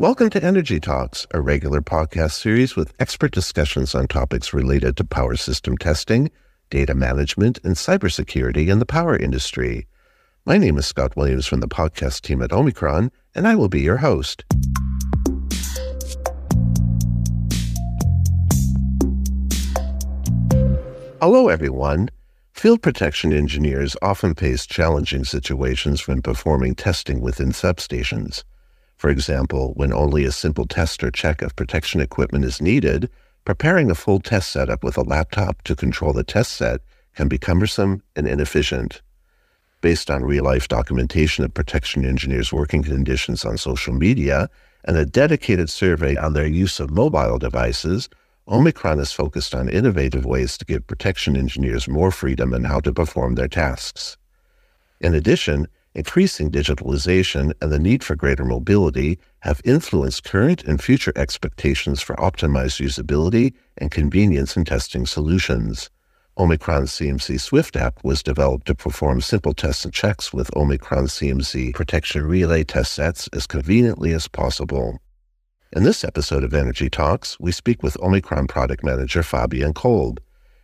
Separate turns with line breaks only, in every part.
Welcome to Energy Talks, a regular podcast series with expert discussions on topics related to power system testing, data management, and cybersecurity in the power industry. My name is Scott Williams from the podcast team at Omicron, and I will be your host. Hello, everyone. Field protection engineers often face challenging situations when performing testing within substations. For example, when only a simple test or check of protection equipment is needed, preparing a full test setup with a laptop to control the test set can be cumbersome and inefficient. Based on real life documentation of protection engineers' working conditions on social media and a dedicated survey on their use of mobile devices, Omicron is focused on innovative ways to give protection engineers more freedom in how to perform their tasks. In addition, increasing digitalization and the need for greater mobility have influenced current and future expectations for optimized usability and convenience in testing solutions. Omicron CMC Swift app was developed to perform simple tests and checks with Omicron CMC protection relay test sets as conveniently as possible. In this episode of Energy Talks, we speak with Omicron product manager Fabian Kolb.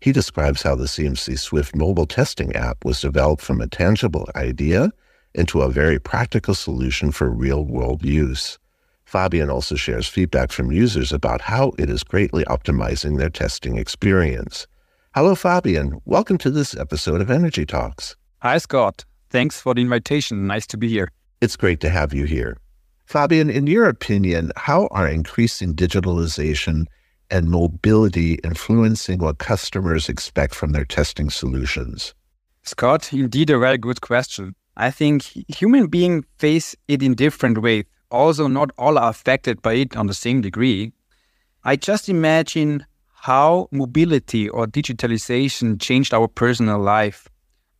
He describes how the CMC Swift mobile testing app was developed from a tangible idea into a very practical solution for real world use. Fabian also shares feedback from users about how it is greatly optimizing their testing experience. Hello, Fabian. Welcome to this episode of Energy Talks.
Hi, Scott. Thanks for the invitation. Nice to be here.
It's great to have you here. Fabian, in your opinion, how are increasing digitalization and mobility influencing what customers expect from their testing solutions?
Scott, indeed a very good question. I think human beings face it in different ways. Also, not all are affected by it on the same degree. I just imagine how mobility or digitalization changed our personal life.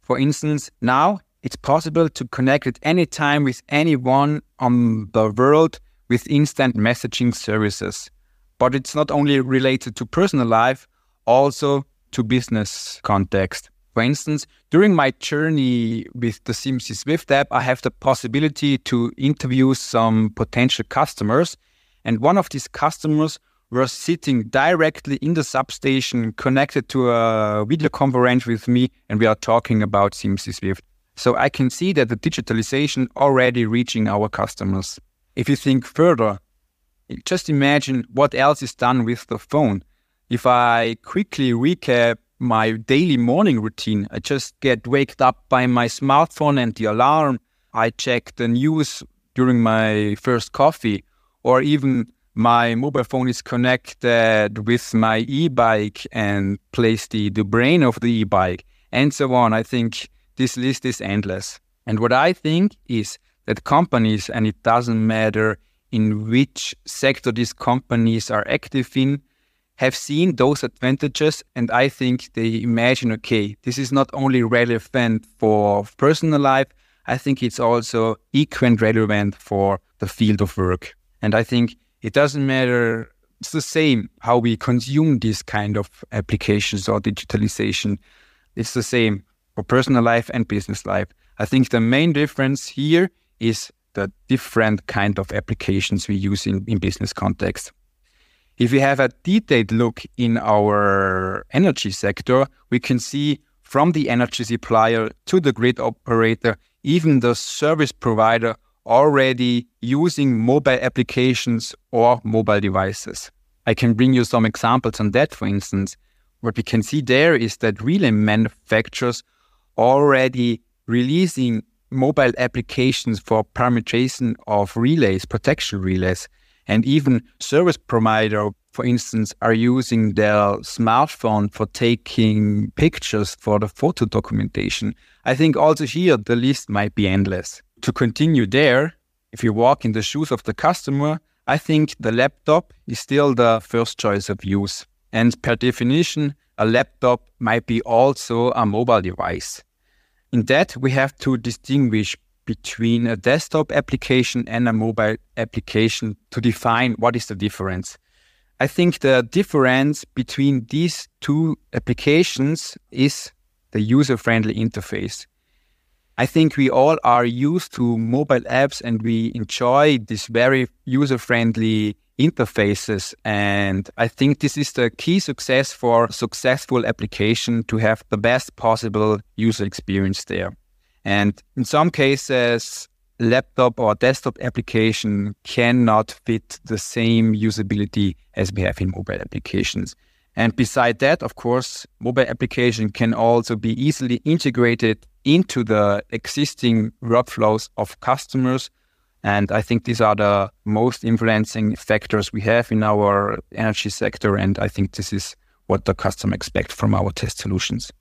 For instance, now it's possible to connect at any time with anyone on the world with instant messaging services. But it's not only related to personal life, also to business context. For instance, during my journey with the CMC Swift app, I have the possibility to interview some potential customers. And one of these customers was sitting directly in the substation connected to a video conference with me, and we are talking about CMC Swift. So I can see that the digitalization already reaching our customers. If you think further, just imagine what else is done with the phone. If I quickly recap my daily morning routine. I just get waked up by my smartphone and the alarm. I check the news during my first coffee, or even my mobile phone is connected with my e-bike and plays the, the brain of the e-bike and so on. I think this list is endless. And what I think is that companies, and it doesn't matter in which sector these companies are active in, have seen those advantages and I think they imagine, okay, this is not only relevant for personal life, I think it's also equally relevant for the field of work. And I think it doesn't matter, it's the same how we consume this kind of applications or digitalization. It's the same for personal life and business life. I think the main difference here is the different kind of applications we use in, in business context. If we have a detailed look in our energy sector, we can see from the energy supplier to the grid operator, even the service provider already using mobile applications or mobile devices. I can bring you some examples on that, for instance. What we can see there is that relay manufacturers already releasing mobile applications for parameterization of relays, protection relays, and even service provider, for instance, are using their smartphone for taking pictures for the photo documentation. I think also here the list might be endless. To continue there, if you walk in the shoes of the customer, I think the laptop is still the first choice of use. And per definition, a laptop might be also a mobile device. In that, we have to distinguish between a desktop application and a mobile application to define what is the difference. I think the difference between these two applications is the user friendly interface. I think we all are used to mobile apps and we enjoy these very user friendly interfaces. And I think this is the key success for successful application to have the best possible user experience there. And in some cases, laptop or desktop application cannot fit the same usability as we have in mobile applications. And beside that, of course, mobile application can also be easily integrated into the existing workflows of customers. And I think these are the most influencing factors we have in our energy sector. And I think this is what the customer expects from our test solutions.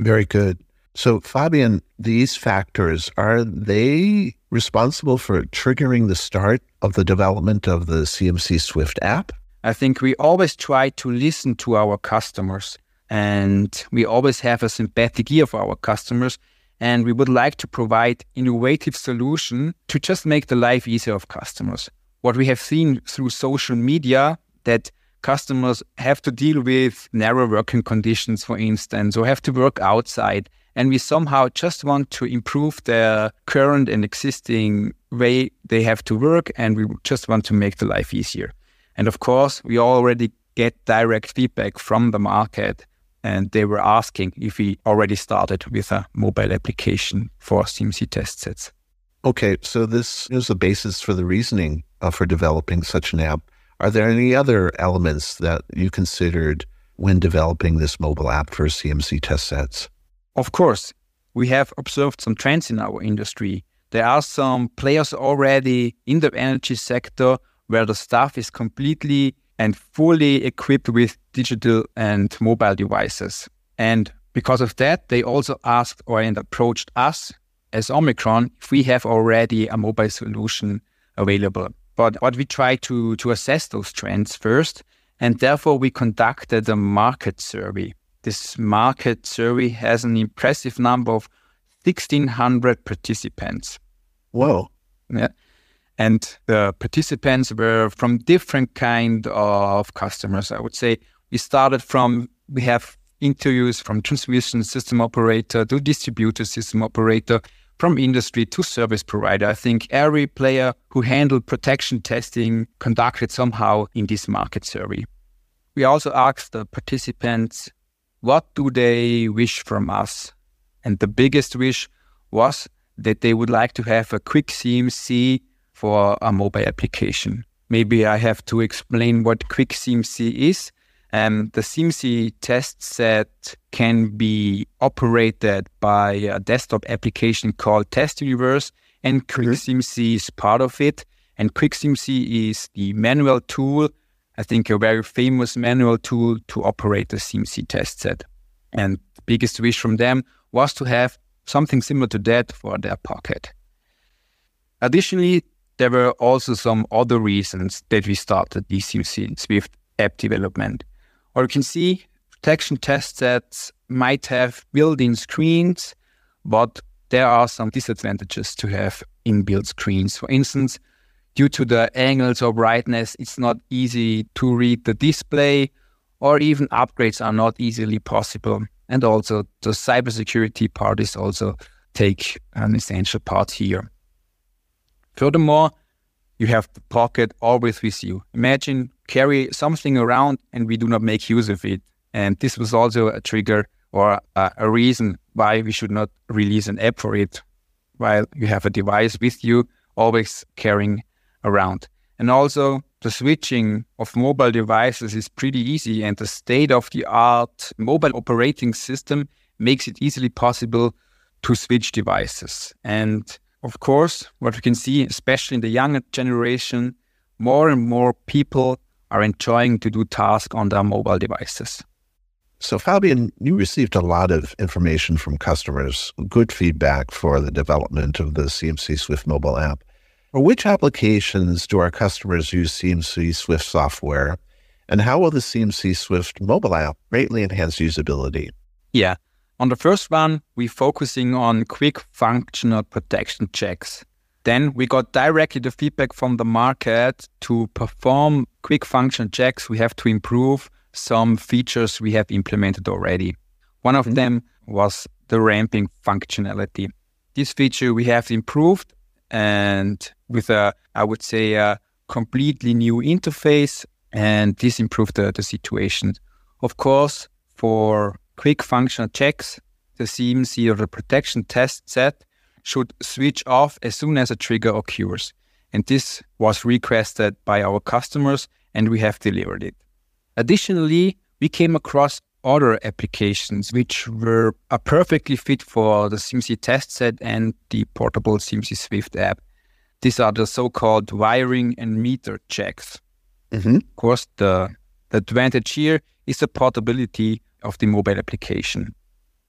Very good. So, Fabian, these factors are they responsible for triggering the start of the development of the CMC Swift app?
I think we always try to listen to our customers and we always have a sympathetic ear for our customers. And we would like to provide innovative solution to just make the life easier of customers. What we have seen through social media that customers have to deal with narrow working conditions, for instance, or have to work outside. And we somehow just want to improve their current and existing way they have to work. And we just want to make the life easier. And of course, we already get direct feedback from the market and they were asking if we already started with a mobile application for CMC test sets.
Okay, so this is the basis for the reasoning uh, for developing such an app. Are there any other elements that you considered when developing this mobile app for CMC test sets?
Of course, we have observed some trends in our industry. There are some players already in the energy sector where the staff is completely and fully equipped with digital and mobile devices. And because of that, they also asked or and approached us as Omicron if we have already a mobile solution available. But what we try to, to assess those trends first, and therefore we conducted a market survey. This market survey has an impressive number of 1,600 participants.
Whoa.
Yeah and the participants were from different kind of customers i would say we started from we have interviews from transmission system operator to distributor system operator from industry to service provider i think every player who handled protection testing conducted somehow in this market survey we also asked the participants what do they wish from us and the biggest wish was that they would like to have a quick cmc for a mobile application. Maybe I have to explain what Quick CMC is. Um, the CMC test set can be operated by a desktop application called Test Universe, and Quick mm-hmm. CMC is part of it. And Quick CMC is the manual tool, I think a very famous manual tool to operate the CMC test set. And the biggest wish from them was to have something similar to that for their pocket. Additionally, there were also some other reasons that we started DCMC Swift app development. Or you can see protection test sets might have built-in screens, but there are some disadvantages to have inbuilt screens. For instance, due to the angles or brightness, it's not easy to read the display, or even upgrades are not easily possible. And also the cybersecurity part is also take an essential part here. Furthermore, you have the pocket always with you. Imagine carry something around and we do not make use of it. And this was also a trigger or a, a reason why we should not release an app for it while you have a device with you, always carrying around. And also, the switching of mobile devices is pretty easy, and the state of the art mobile operating system makes it easily possible to switch devices. And of course, what we can see, especially in the younger generation, more and more people are enjoying to do tasks on their mobile devices.
So, Fabian, you received a lot of information from customers, good feedback for the development of the CMC Swift mobile app. For which applications do our customers use CMC Swift software? And how will the CMC Swift mobile app greatly enhance usability?
Yeah. On the first one, we're focusing on quick functional protection checks. Then we got directly the feedback from the market to perform quick function checks. We have to improve some features we have implemented already. One of mm-hmm. them was the ramping functionality. this feature we have improved and with a, I would say, a completely new interface, and this improved the, the situation. Of course, for quick functional checks, the CMC or the protection test set should switch off as soon as a trigger occurs. And this was requested by our customers, and we have delivered it. Additionally, we came across other applications which were a perfectly fit for the CMC test set and the portable CMC Swift app. These are the so-called wiring and meter checks. Mm-hmm. Of course, the, the advantage here is the portability of the mobile application.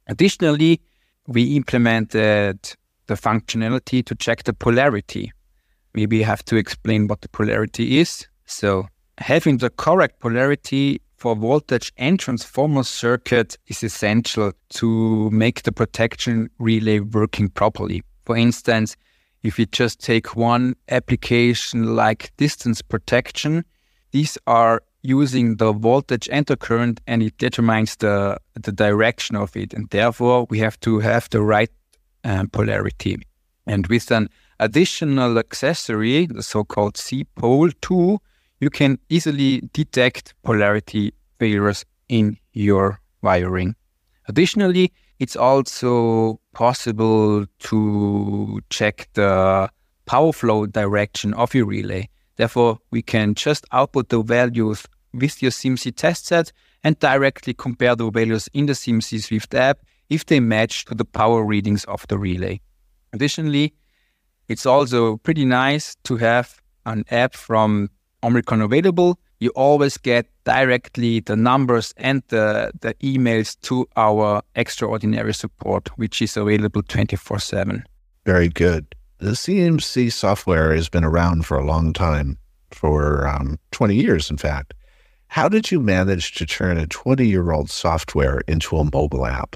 Additionally, we implemented the functionality to check the polarity. Maybe you have to explain what the polarity is. So having the correct polarity for voltage and transformer circuit is essential to make the protection relay working properly. For instance, if you just take one application like distance protection, these are using the voltage and the current and it determines the, the direction of it. And therefore, we have to have the right um, polarity. And with an additional accessory, the so-called C-pole 2, you can easily detect polarity failures in your wiring. Additionally, it's also possible to check the power flow direction of your relay. Therefore, we can just output the values with your CMC test set and directly compare the values in the CMC Swift app if they match to the power readings of the relay. Additionally, it's also pretty nice to have an app from Omicron available, you always get directly the numbers and the, the emails to our extraordinary support, which is available 24 7.
Very good. The CMC software has been around for a long time, for um, 20 years, in fact. How did you manage to turn a 20 year old software into a mobile app?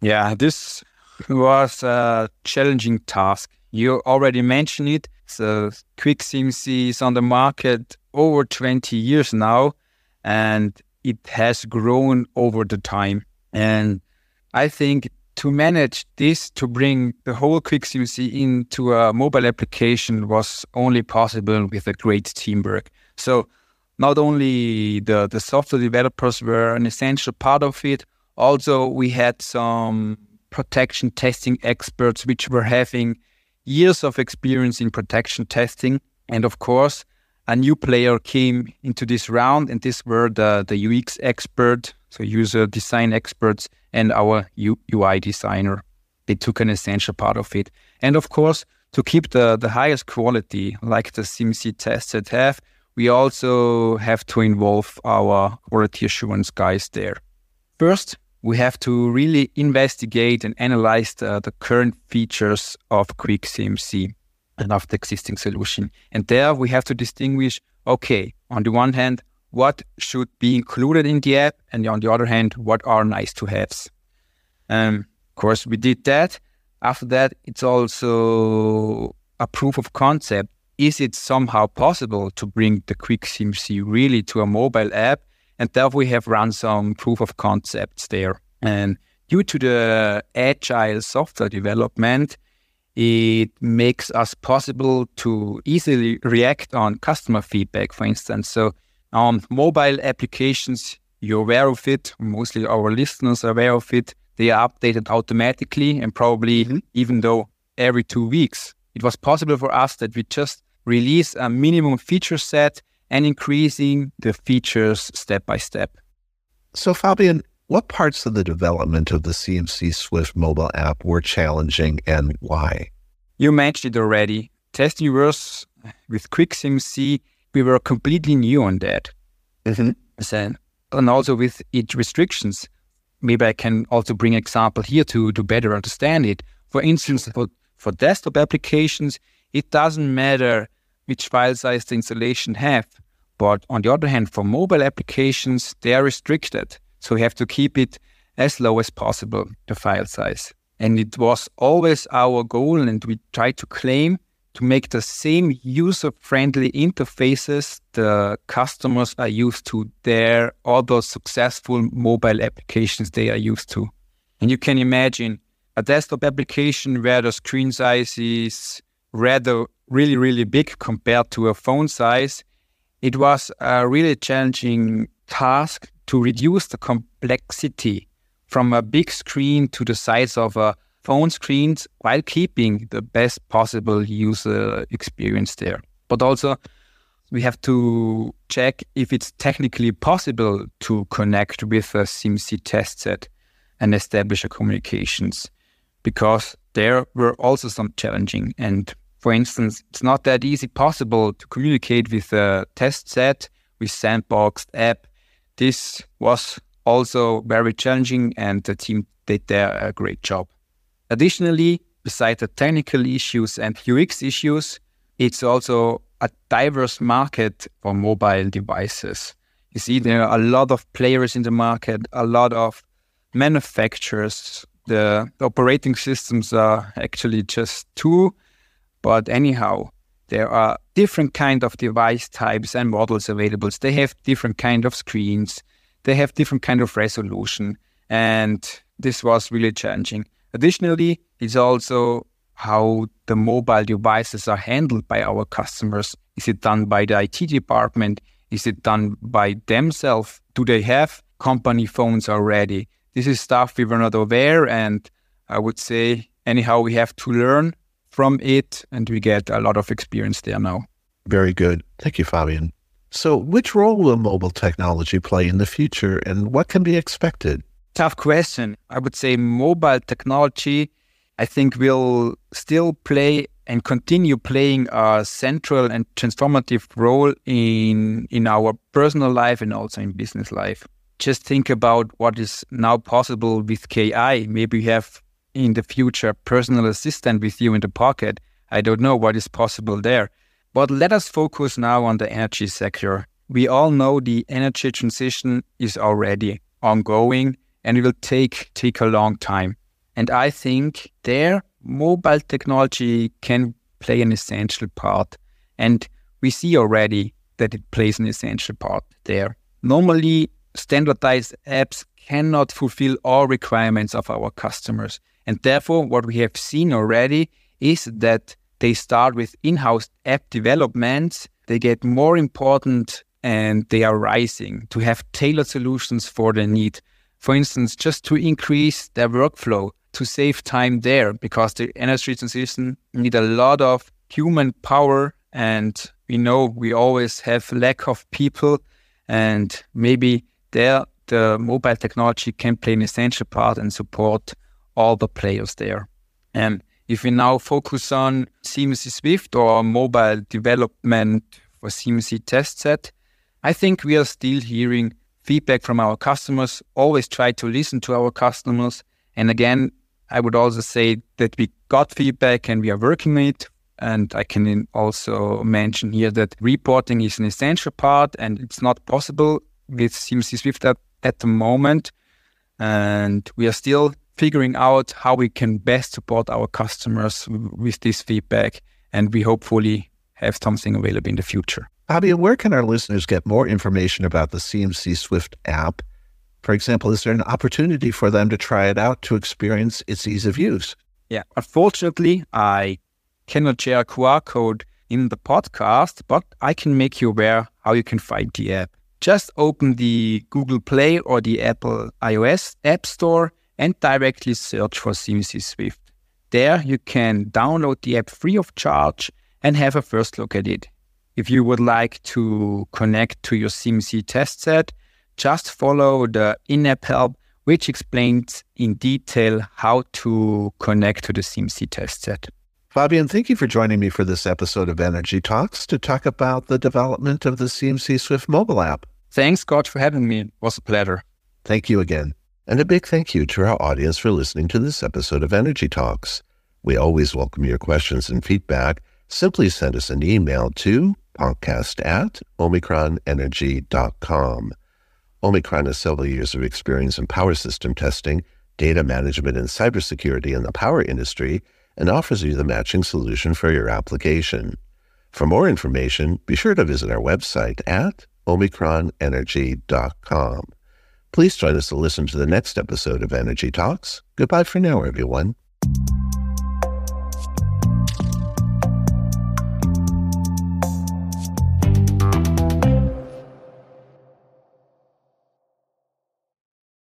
Yeah, this was a challenging task. You already mentioned it. So Quick CMC is on the market over 20 years now, and it has grown over the time. And I think to manage this, to bring the whole Quick CMC into a mobile application was only possible with a great teamwork. So not only the, the software developers were an essential part of it, also we had some protection testing experts which were having years of experience in protection testing. And of course, a new player came into this round, and these were the, the UX expert, so user design experts, and our U, UI designer. They took an essential part of it. And of course, to keep the, the highest quality, like the tests that have, we also have to involve our quality assurance guys there. First, we have to really investigate and analyze the, the current features of Quick CMC of the existing solution. And there we have to distinguish okay, on the one hand, what should be included in the app, and on the other hand, what are nice to haves. Um, of course, we did that. After that, it's also a proof of concept. Is it somehow possible to bring the Quick CMC really to a mobile app and therefore, we have run some proof of concepts there. And due to the agile software development, it makes us possible to easily react on customer feedback, for instance. So on mobile applications, you're aware of it. Mostly our listeners are aware of it. They are updated automatically and probably mm-hmm. even though every two weeks. It was possible for us that we just release a minimum feature set and increasing the features step by step.
So, Fabian, what parts of the development of the CMC Swift mobile app were challenging and why?
You mentioned it already. Testing was with Quick CMC, we were completely new on that. Mm-hmm. and also with its restrictions. Maybe I can also bring an example here to, to better understand it. For instance, for, for desktop applications, it doesn't matter which file size the installation have. But on the other hand, for mobile applications, they are restricted. So we have to keep it as low as possible, the file size. And it was always our goal, and we try to claim to make the same user friendly interfaces the customers are used to their other successful mobile applications they are used to. And you can imagine a desktop application where the screen size is rather really, really big compared to a phone size, it was a really challenging task to reduce the complexity from a big screen to the size of a phone screen while keeping the best possible user experience there. But also, we have to check if it's technically possible to connect with a CMC test set and establish a communications because there were also some challenging and for instance, it's not that easy possible to communicate with a test set with sandboxed app. This was also very challenging and the team did there a great job. Additionally, besides the technical issues and UX issues, it's also a diverse market for mobile devices. You see, there are a lot of players in the market, a lot of manufacturers. The, the operating systems are actually just two but anyhow, there are different kind of device types and models available. They have different kind of screens. They have different kind of resolution. And this was really challenging. Additionally, it's also how the mobile devices are handled by our customers. Is it done by the IT department? Is it done by themselves? Do they have company phones already? This is stuff we were not aware. And I would say, anyhow, we have to learn from it, and we get a lot of experience there now.
Very good. Thank you, Fabian. So, which role will mobile technology play in the future, and what can be expected?
Tough question. I would say mobile technology, I think, will still play and continue playing a central and transformative role in in our personal life and also in business life. Just think about what is now possible with KI. Maybe we have in the future personal assistant with you in the pocket. I don't know what is possible there. But let us focus now on the energy sector. We all know the energy transition is already ongoing and it will take take a long time. And I think there mobile technology can play an essential part. And we see already that it plays an essential part there. Normally, standardized apps cannot fulfill all requirements of our customers. And therefore, what we have seen already is that they start with in house app developments, they get more important and they are rising to have tailored solutions for the need. For instance, just to increase their workflow, to save time there, because the energy transition need a lot of human power. And we know we always have lack of people. And maybe there, the mobile technology can play an essential part and support all the players there. And if we now focus on CMC Swift or mobile development for CMC test set, I think we are still hearing feedback from our customers, always try to listen to our customers. And again, I would also say that we got feedback and we are working on it. And I can also mention here that reporting is an essential part and it's not possible with CMC Swift at, at the moment. And we are still figuring out how we can best support our customers with this feedback. And we hopefully have something available in the future.
Fabian, where can our listeners get more information about the CMC Swift app? For example, is there an opportunity for them to try it out to experience its ease of use?
Yeah, unfortunately, I cannot share a QR code in the podcast, but I can make you aware how you can find the app. Just open the Google Play or the Apple iOS App Store and directly search for CMC Swift. There you can download the app free of charge and have a first look at it. If you would like to connect to your CMC test set, just follow the in-app help which explains in detail how to connect to the CMC test set.
Fabian, thank you for joining me for this episode of Energy Talks to talk about the development of the CMC Swift mobile app.
Thanks, Scott, for having me. It was a pleasure.
Thank you again. And a big thank you to our audience for listening to this episode of Energy Talks. We always welcome your questions and feedback. Simply send us an email to podcast at omicronenergy.com. Omicron has several years of experience in power system testing, data management, and cybersecurity in the power industry and offers you the matching solution for your application. For more information, be sure to visit our website at omicronenergy.com. Please join us to listen to the next episode of Energy Talks. Goodbye for now, everyone.